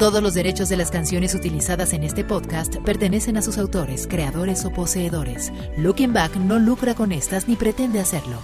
Todos los derechos de las canciones utilizadas en este podcast pertenecen a sus autores, creadores o poseedores. Looking Back no lucra con estas ni pretende hacerlo.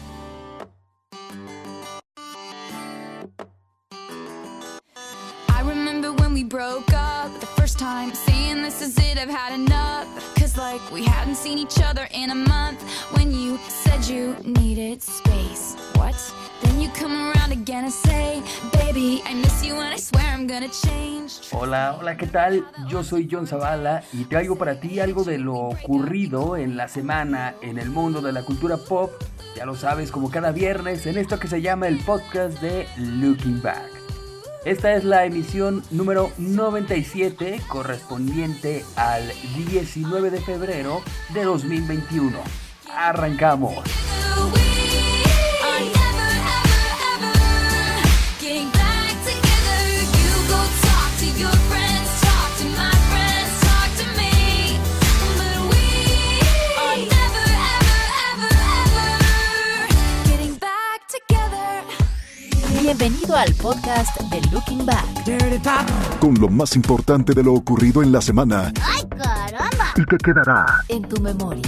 You needed space. What? Then you come around again and say, baby, I miss you and I swear I'm gonna change. Hola, hola, ¿qué tal? Yo soy John Zavala y traigo para ti algo de lo ocurrido en la semana en el mundo de la cultura pop. Ya lo sabes, como cada viernes en esto que se llama el podcast de Looking Back. Esta es la emisión número 97 correspondiente al 19 de febrero de 2021. Arrancamos. Bienvenido al podcast de Looking Back. con lo más importante de lo ocurrido en la semana ¡Ay, caramba! y que quedará En tu memoria.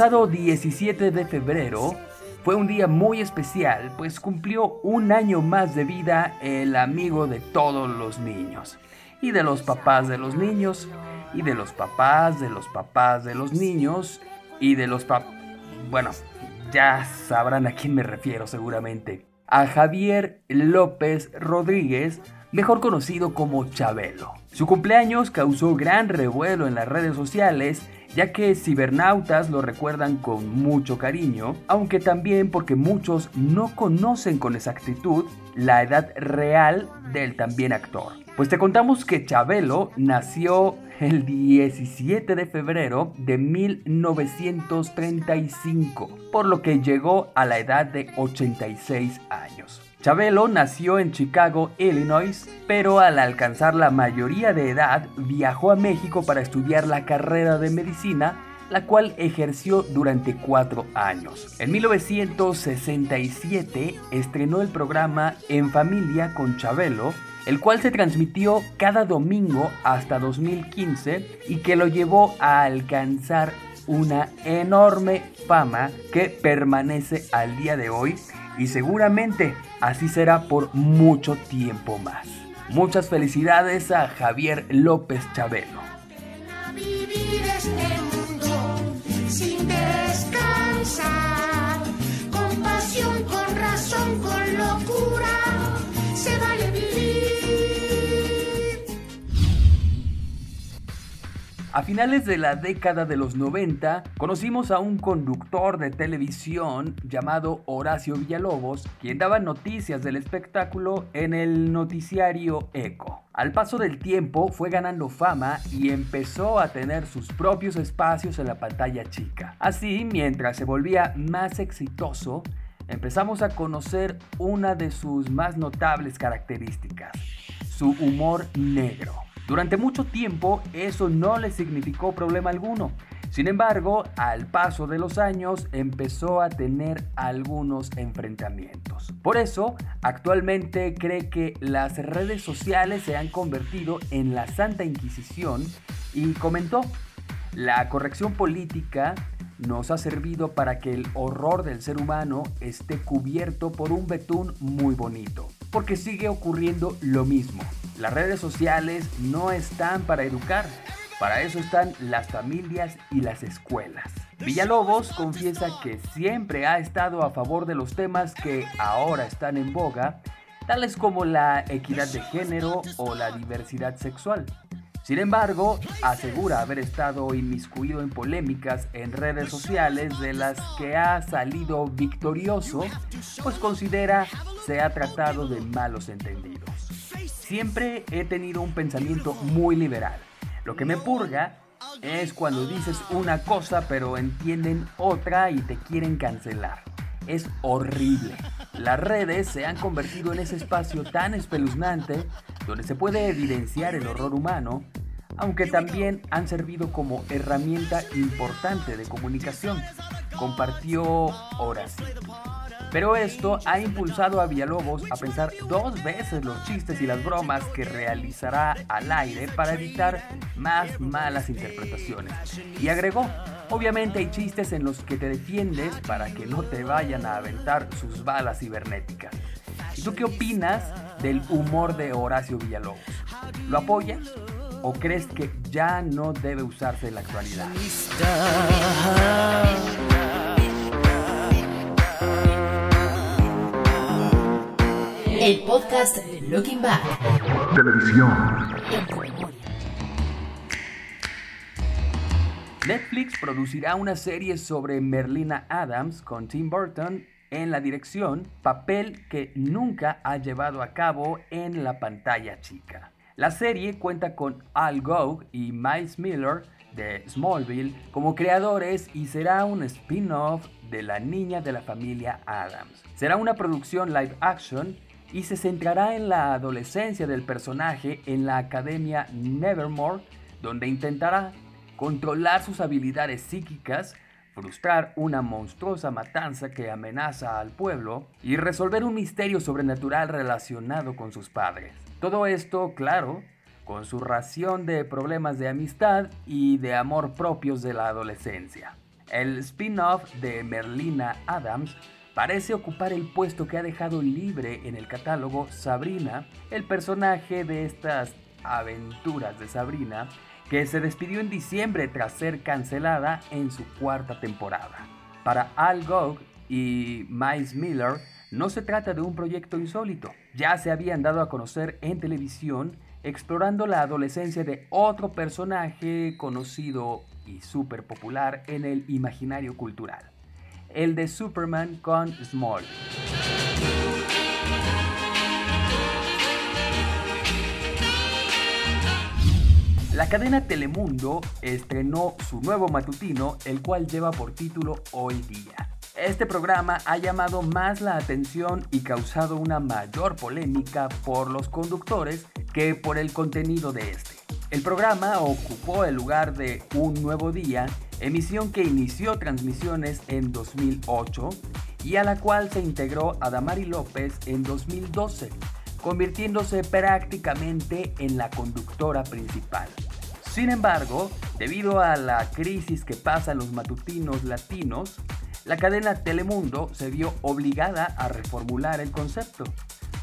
Pasado 17 de febrero fue un día muy especial, pues cumplió un año más de vida el amigo de todos los niños, y de los papás de los niños, y de los papás de los papás de los niños, y de los papás... Bueno, ya sabrán a quién me refiero seguramente. A Javier López Rodríguez, mejor conocido como Chabelo. Su cumpleaños causó gran revuelo en las redes sociales, ya que cibernautas lo recuerdan con mucho cariño, aunque también porque muchos no conocen con exactitud la edad real del también actor. Pues te contamos que Chabelo nació el 17 de febrero de 1935, por lo que llegó a la edad de 86 años. Chabelo nació en Chicago, Illinois, pero al alcanzar la mayoría de edad viajó a México para estudiar la carrera de medicina, la cual ejerció durante cuatro años. En 1967 estrenó el programa En Familia con Chabelo, el cual se transmitió cada domingo hasta 2015 y que lo llevó a alcanzar una enorme fama que permanece al día de hoy y seguramente así será por mucho tiempo más. Muchas felicidades a Javier López Chabelo. A finales de la década de los 90, conocimos a un conductor de televisión llamado Horacio Villalobos, quien daba noticias del espectáculo en el noticiario Eco. Al paso del tiempo fue ganando fama y empezó a tener sus propios espacios en la pantalla chica. Así, mientras se volvía más exitoso, empezamos a conocer una de sus más notables características, su humor negro. Durante mucho tiempo eso no le significó problema alguno. Sin embargo, al paso de los años empezó a tener algunos enfrentamientos. Por eso, actualmente cree que las redes sociales se han convertido en la Santa Inquisición y comentó, la corrección política nos ha servido para que el horror del ser humano esté cubierto por un betún muy bonito. Porque sigue ocurriendo lo mismo. Las redes sociales no están para educar. Para eso están las familias y las escuelas. Villalobos confiesa que siempre ha estado a favor de los temas que ahora están en boga, tales como la equidad de género o la diversidad sexual. Sin embargo, asegura haber estado inmiscuido en polémicas en redes sociales de las que ha salido victorioso, pues considera se ha tratado de malos entendidos. Siempre he tenido un pensamiento muy liberal. Lo que me purga es cuando dices una cosa pero entienden otra y te quieren cancelar. Es horrible. Las redes se han convertido en ese espacio tan espeluznante donde se puede evidenciar el horror humano, aunque también han servido como herramienta importante de comunicación, compartió Horacio. Pero esto ha impulsado a Villalobos a pensar dos veces los chistes y las bromas que realizará al aire para evitar más malas interpretaciones. Y agregó, obviamente hay chistes en los que te defiendes para que no te vayan a aventar sus balas cibernéticas. ¿Y tú qué opinas del humor de Horacio Villalobos? ¿Lo apoyas o crees que ya no debe usarse en la actualidad? El podcast Looking Back. Televisión. en tu memoria. Netflix producirá una serie sobre Merlina Adams con Tim Burton en la dirección, papel que nunca ha llevado a cabo en la pantalla chica. La serie cuenta con Al Gough y Miles Miller de Smallville como creadores y será un spin-off de La Niña de la Familia Adams. Será una producción live action y se centrará en la adolescencia del personaje en la Academia Nevermore, donde intentará controlar sus habilidades psíquicas, frustrar una monstruosa matanza que amenaza al pueblo y resolver un misterio sobrenatural relacionado con sus padres. Todo esto, claro, con su ración de problemas de amistad y de amor propios de la adolescencia. El spin-off de Merlina Adams parece ocupar el puesto que ha dejado libre en el catálogo Sabrina, el personaje de estas aventuras de Sabrina, que se despidió en diciembre tras ser cancelada en su cuarta temporada. Para Al Gough y Miles Miller, no se trata de un proyecto insólito. Ya se habían dado a conocer en televisión explorando la adolescencia de otro personaje conocido y súper popular en el imaginario cultural, el de Superman con Small. La cadena Telemundo estrenó su nuevo matutino, el cual lleva por título Hoy Día. Este programa ha llamado más la atención y causado una mayor polémica por los conductores que por el contenido de este. El programa ocupó el lugar de Un Nuevo Día, emisión que inició transmisiones en 2008 y a la cual se integró Adamari López en 2012, convirtiéndose prácticamente en la conductora principal. Sin embargo, debido a la crisis que pasan los matutinos latinos, la cadena Telemundo se vio obligada a reformular el concepto,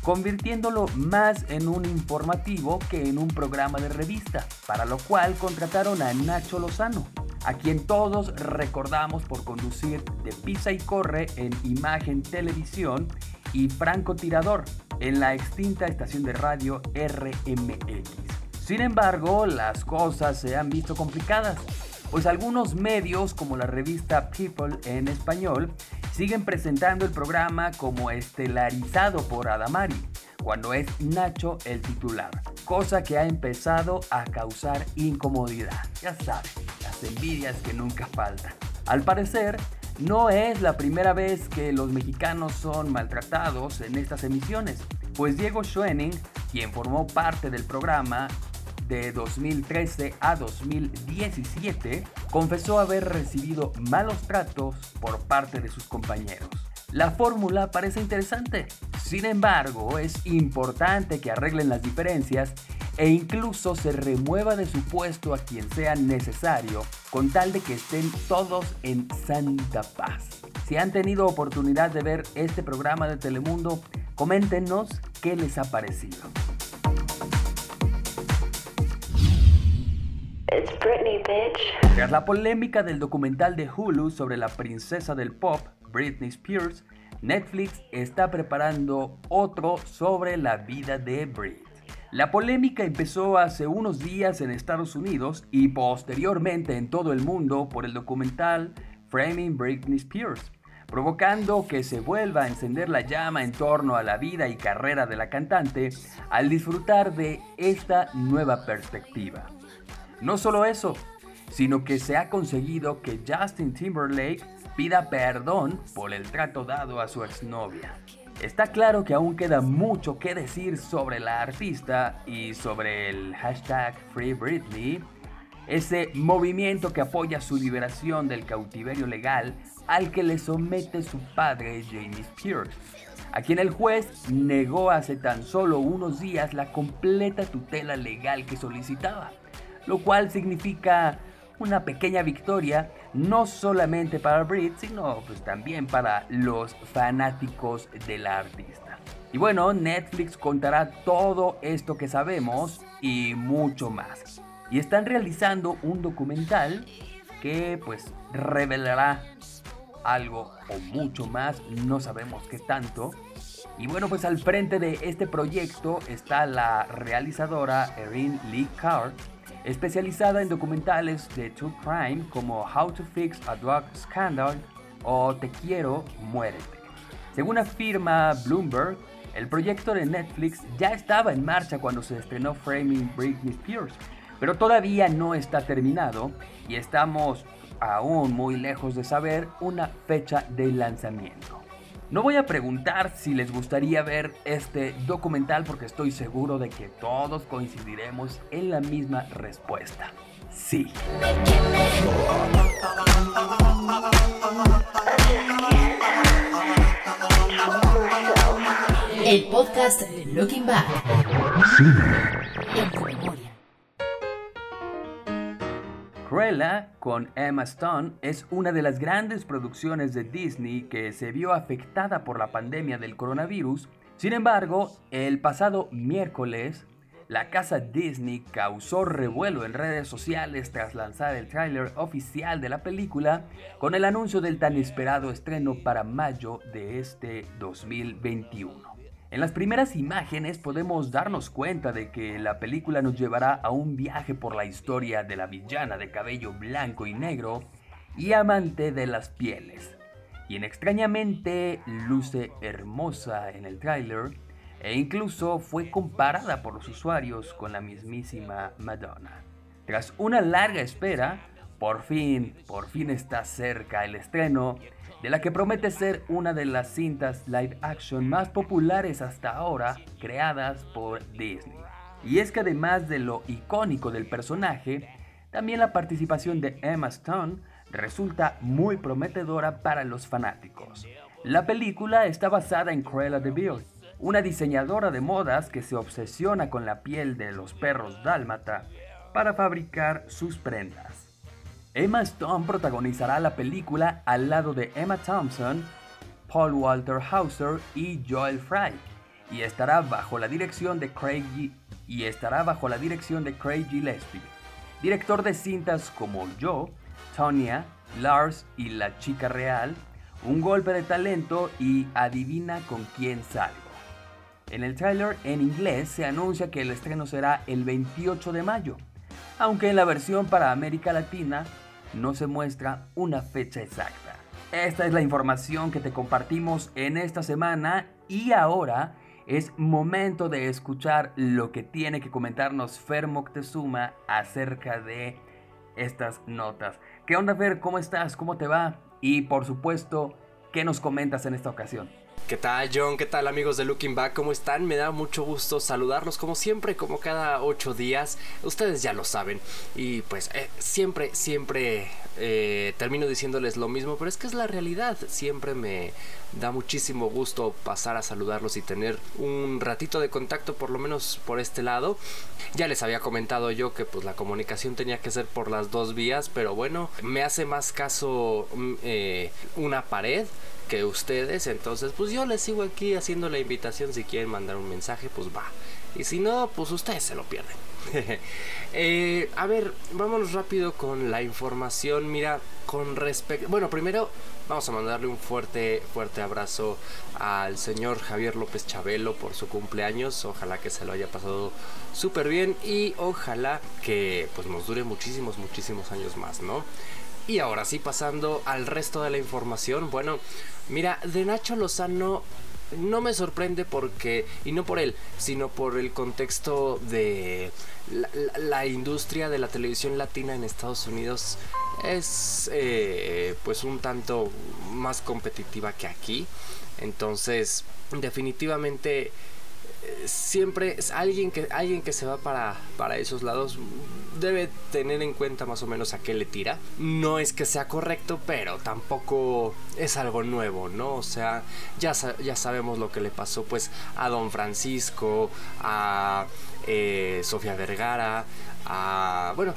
convirtiéndolo más en un informativo que en un programa de revista, para lo cual contrataron a Nacho Lozano, a quien todos recordamos por conducir de Pisa y Corre en Imagen Televisión y Franco Tirador en la extinta estación de radio RMX. Sin embargo, las cosas se han visto complicadas, pues algunos medios como la revista People en español siguen presentando el programa como estelarizado por Adamari, cuando es Nacho el titular, cosa que ha empezado a causar incomodidad. Ya saben, las envidias que nunca faltan. Al parecer, no es la primera vez que los mexicanos son maltratados en estas emisiones, pues Diego Schoening, quien formó parte del programa, de 2013 a 2017, confesó haber recibido malos tratos por parte de sus compañeros. La fórmula parece interesante, sin embargo es importante que arreglen las diferencias e incluso se remueva de su puesto a quien sea necesario con tal de que estén todos en santa paz. Si han tenido oportunidad de ver este programa de Telemundo, coméntenos qué les ha parecido. It's Britney, bitch. Tras la polémica del documental de Hulu sobre la princesa del pop, Britney Spears, Netflix está preparando otro sobre la vida de Brit. La polémica empezó hace unos días en Estados Unidos y posteriormente en todo el mundo por el documental Framing Britney Spears, provocando que se vuelva a encender la llama en torno a la vida y carrera de la cantante al disfrutar de esta nueva perspectiva. No solo eso, sino que se ha conseguido que Justin Timberlake pida perdón por el trato dado a su exnovia. Está claro que aún queda mucho que decir sobre la artista y sobre el hashtag Free Britney, ese movimiento que apoya su liberación del cautiverio legal al que le somete su padre Jamie Spears, a quien el juez negó hace tan solo unos días la completa tutela legal que solicitaba, lo cual significa una pequeña victoria no solamente para Brit, sino pues también para los fanáticos de la artista. Y bueno, Netflix contará todo esto que sabemos y mucho más. Y están realizando un documental que pues revelará algo o mucho más, no sabemos qué tanto. Y bueno, pues al frente de este proyecto está la realizadora Erin Lee Carr, especializada en documentales de true crime como How to Fix a Drug Scandal o Te quiero, muérete. Según afirma Bloomberg, el proyecto de Netflix ya estaba en marcha cuando se estrenó Framing Britney Spears, pero todavía no está terminado y estamos aún muy lejos de saber una fecha de lanzamiento. No voy a preguntar si les gustaría ver este documental porque estoy seguro de que todos coincidiremos en la misma respuesta. Sí. El podcast Looking Back. En Cruella con Emma Stone es una de las grandes producciones de Disney que se vio afectada por la pandemia del coronavirus. Sin embargo, el pasado miércoles, la casa Disney causó revuelo en redes sociales tras lanzar el tráiler oficial de la película con el anuncio del tan esperado estreno para mayo de este 2021. En las primeras imágenes podemos darnos cuenta de que la película nos llevará a un viaje por la historia de la villana de cabello blanco y negro y amante de las pieles. Quien extrañamente luce hermosa en el tráiler e incluso fue comparada por los usuarios con la mismísima Madonna. Tras una larga espera, por fin, por fin está cerca el estreno de la que promete ser una de las cintas live action más populares hasta ahora creadas por Disney. Y es que además de lo icónico del personaje, también la participación de Emma Stone resulta muy prometedora para los fanáticos. La película está basada en Cruella de Vil, una diseñadora de modas que se obsesiona con la piel de los perros dálmata para fabricar sus prendas. Emma Stone protagonizará la película al lado de Emma Thompson, Paul Walter Hauser y Joel Fry, y estará bajo la dirección de Craig y estará bajo la dirección de Craig Gillespie, director de cintas como Yo, Tonya, Lars y La Chica Real, Un golpe de talento y Adivina con quién salgo. En el tráiler en inglés se anuncia que el estreno será el 28 de mayo, aunque en la versión para América Latina no se muestra una fecha exacta. Esta es la información que te compartimos en esta semana y ahora es momento de escuchar lo que tiene que comentarnos Fer Moctezuma acerca de estas notas. ¿Qué onda Fer? ¿Cómo estás? ¿Cómo te va? Y por supuesto, ¿qué nos comentas en esta ocasión? ¿Qué tal John? ¿Qué tal amigos de Looking Back? ¿Cómo están? Me da mucho gusto saludarlos como siempre, como cada ocho días. Ustedes ya lo saben. Y pues eh, siempre, siempre eh, termino diciéndoles lo mismo, pero es que es la realidad. Siempre me da muchísimo gusto pasar a saludarlos y tener un ratito de contacto por lo menos por este lado. Ya les había comentado yo que pues la comunicación tenía que ser por las dos vías, pero bueno, me hace más caso mm, eh, una pared que ustedes. Entonces, pues yo les sigo aquí haciendo la invitación. Si quieren mandar un mensaje, pues va. Y si no, pues ustedes se lo pierden. Eh, a ver, vámonos rápido con la información. Mira, con respecto... Bueno, primero vamos a mandarle un fuerte, fuerte abrazo al señor Javier López Chabelo por su cumpleaños. Ojalá que se lo haya pasado súper bien y ojalá que pues nos dure muchísimos, muchísimos años más, ¿no? Y ahora sí, pasando al resto de la información. Bueno, mira, de Nacho Lozano no me sorprende porque, y no por él, sino por el contexto de la, industria de la televisión latina en Estados Unidos es eh, pues un tanto más competitiva que aquí. Entonces, definitivamente siempre alguien que alguien que se va para, para esos lados debe tener en cuenta más o menos a qué le tira. No es que sea correcto, pero tampoco es algo nuevo, ¿no? O sea, ya, ya sabemos lo que le pasó pues a Don Francisco, a eh, Sofía Vergara, a... Bueno,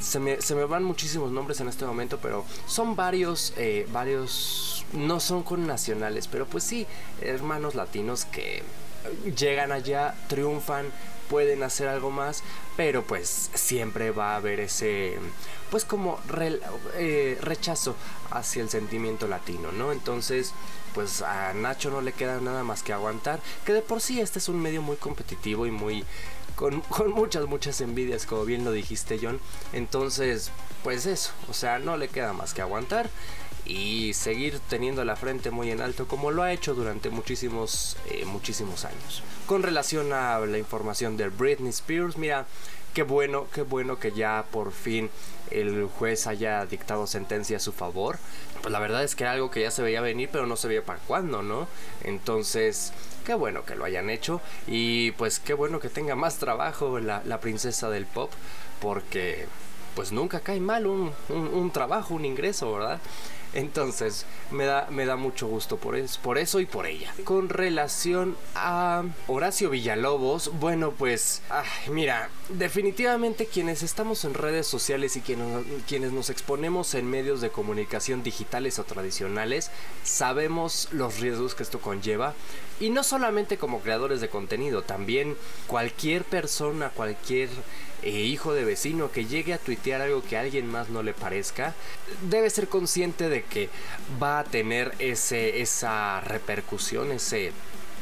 se me, se me van muchísimos nombres en este momento, pero son varios, eh, varios, no son con nacionales, pero pues sí, hermanos latinos que llegan allá, triunfan, pueden hacer algo más, pero pues siempre va a haber ese, pues como eh, rechazo hacia el sentimiento latino, ¿no? Entonces, pues a Nacho no le queda nada más que aguantar, que de por sí este es un medio muy competitivo y muy con, con muchas, muchas envidias, como bien lo dijiste, John. Entonces, pues eso, o sea, no le queda más que aguantar y seguir teniendo la frente muy en alto como lo ha hecho durante muchísimos, eh, muchísimos años. Con relación a la información de Britney Spears, mira, qué bueno, qué bueno que ya por fin el juez haya dictado sentencia a su favor. Pues la verdad es que era algo que ya se veía venir, pero no se veía para cuándo, ¿no? Entonces, qué bueno que lo hayan hecho y pues qué bueno que tenga más trabajo la, la princesa del pop, porque pues nunca cae mal un, un- un trabajo, un ingreso, ¿verdad? Entonces, me da, me da mucho gusto por, es- por eso y por ella. Con relación a Horacio Villalobos, bueno, pues, mira, definitivamente quienes estamos en redes sociales y quienes nos exponemos en medios de comunicación digitales o tradicionales, sabemos los riesgos que esto conlleva. Y no solamente como creadores de contenido, también cualquier persona, cualquier eh, hijo de vecino que llegue a tuitear algo que a alguien más no le parezca, debe ser consciente de que va a tener ese, esa repercusión, ese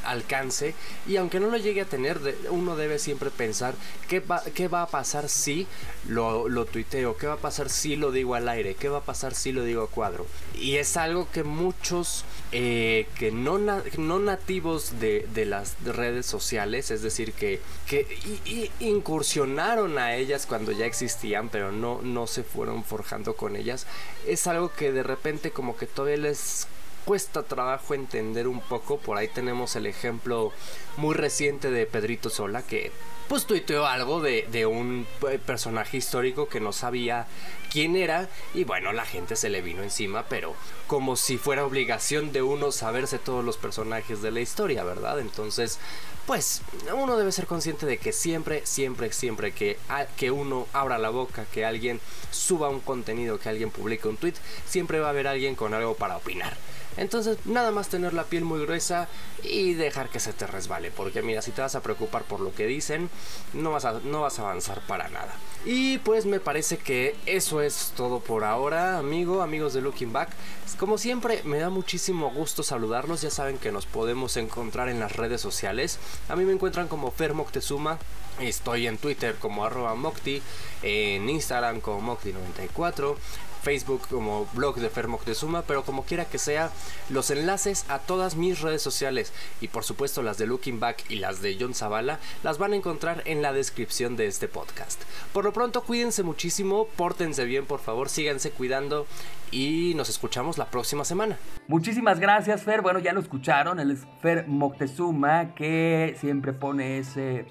alcance y aunque no lo llegue a tener uno debe siempre pensar qué va, qué va a pasar si lo, lo tuiteo, qué va a pasar si lo digo al aire, qué va a pasar si lo digo a cuadro. Y es algo que muchos eh, que no, no nativos de, de las redes sociales, es decir, que, que i- i- incursionaron a ellas cuando ya existían, pero no, no se fueron forjando con ellas, es algo que de repente como que todavía les cuesta trabajo entender un poco. Por ahí tenemos el ejemplo muy reciente de Pedrito Sola que pues tuiteó algo de, de un personaje histórico que no sabía quién era y bueno, la gente se le vino encima, pero como si fuera obligación de uno saberse todos los personajes de la historia, ¿verdad? Entonces, pues uno debe ser consciente de que siempre, siempre, siempre que, que uno abra la boca, que alguien suba un contenido, que alguien publique un tweet, siempre va a haber alguien con algo para opinar. Entonces, nada más tener la piel muy gruesa y dejar que se te resbale. Porque mira, si te vas a preocupar por lo que dicen, no vas a, no vas a avanzar para nada. Y pues me parece que eso es todo por ahora, amigo, amigos de Looking Back. Como siempre, me da muchísimo gusto saludarlos. Ya saben que nos podemos encontrar en las redes sociales. A mí me encuentran como Fer Moctezuma. Estoy en Twitter como arroba Mocti, en Instagram como Mocti94, Facebook como blog de Fer Moctezuma, pero como quiera que sea, los enlaces a todas mis redes sociales y por supuesto las de Looking Back y las de John Zavala las van a encontrar en la descripción de este podcast. Por lo pronto, cuídense muchísimo, pórtense bien, por favor, síganse cuidando y nos escuchamos la próxima semana. Muchísimas gracias, Fer. Bueno, ya lo escucharon. Él es Fer Moctezuma, que siempre pone ese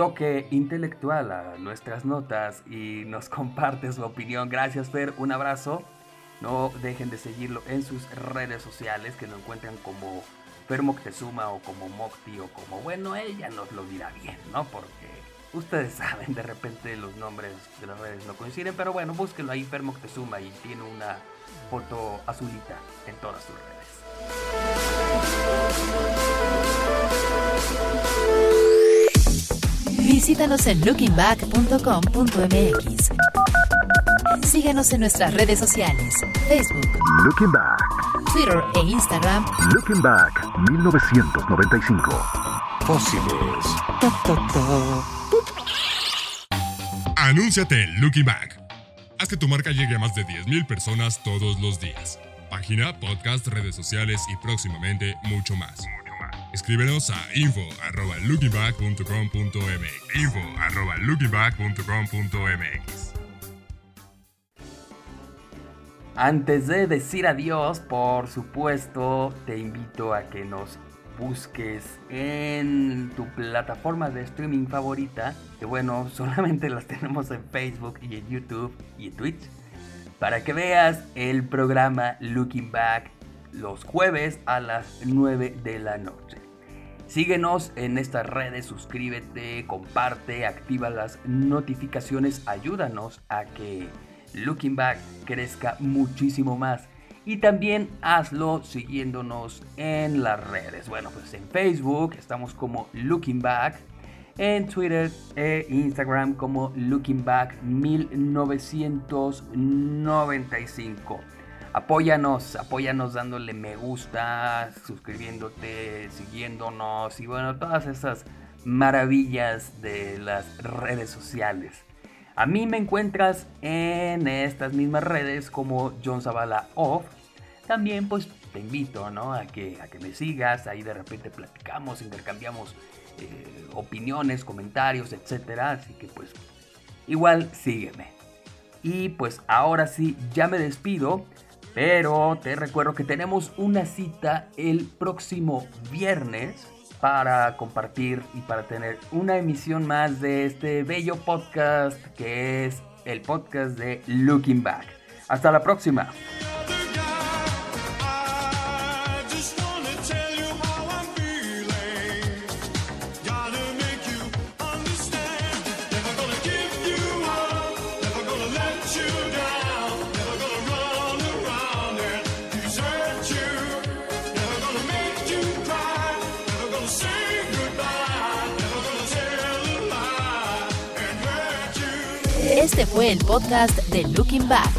toque intelectual a nuestras notas y nos comparte su opinión. Gracias, Fer. Un abrazo. No dejen de seguirlo en sus redes sociales, que lo encuentran como Fer Moctezuma o como Mocti o como, bueno, ella nos lo dirá bien, ¿no? Porque ustedes saben, de repente los nombres de las redes no coinciden, pero bueno, búsquenlo ahí, Fer Moctezuma, y tiene una foto azulita en todas sus redes. Visítanos en lookingback.com.mx. Síguenos en nuestras redes sociales, Facebook, Looking Back, Twitter e Instagram Looking Back 1995. Fósiles. Anúnciate en Looking Back. Haz que tu marca llegue a más de 10.000 personas todos los días. Página, podcast, redes sociales y próximamente mucho más. Escríbenos a info@lookingback.com.mx. Info@lookingback.com.mx. Antes de decir adiós, por supuesto, te invito a que nos busques en tu plataforma de streaming favorita, que bueno, solamente las tenemos en Facebook y en YouTube y en Twitch, para que veas el programa Looking Back los jueves a las 9 de la noche. Síguenos en estas redes, suscríbete, comparte, activa las notificaciones, ayúdanos a que Looking Back crezca muchísimo más. Y también hazlo siguiéndonos en las redes. Bueno, pues en Facebook estamos como Looking Back. En Twitter e Instagram como Looking Back 1995. Apóyanos, apóyanos dándole me gusta, suscribiéndote, siguiéndonos y bueno, todas esas maravillas de las redes sociales. A mí me encuentras en estas mismas redes como John Zavala Off. También pues te invito ¿no? a, que, a que me sigas, ahí de repente platicamos, intercambiamos eh, opiniones, comentarios, etcétera. Así que pues igual sígueme. Y pues ahora sí, ya me despido. Pero te recuerdo que tenemos una cita el próximo viernes para compartir y para tener una emisión más de este bello podcast que es el podcast de Looking Back. Hasta la próxima. Este fue el podcast de Looking Back.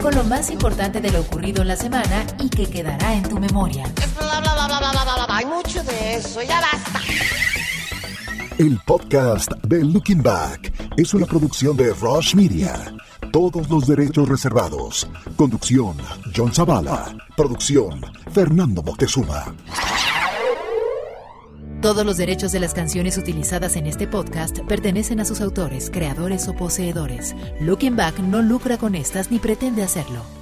Con lo más importante de lo ocurrido en la semana y que quedará en tu memoria. Bla, bla, bla, bla, bla, bla, bla. Hay mucho de eso, ya basta. El podcast de Looking Back es una producción de Rush Media. Todos los derechos reservados. Conducción, John Zavala. Producción, Fernando Moctezuma. Todos los derechos de las canciones utilizadas en este podcast pertenecen a sus autores, creadores o poseedores. Looking Back no lucra con estas ni pretende hacerlo.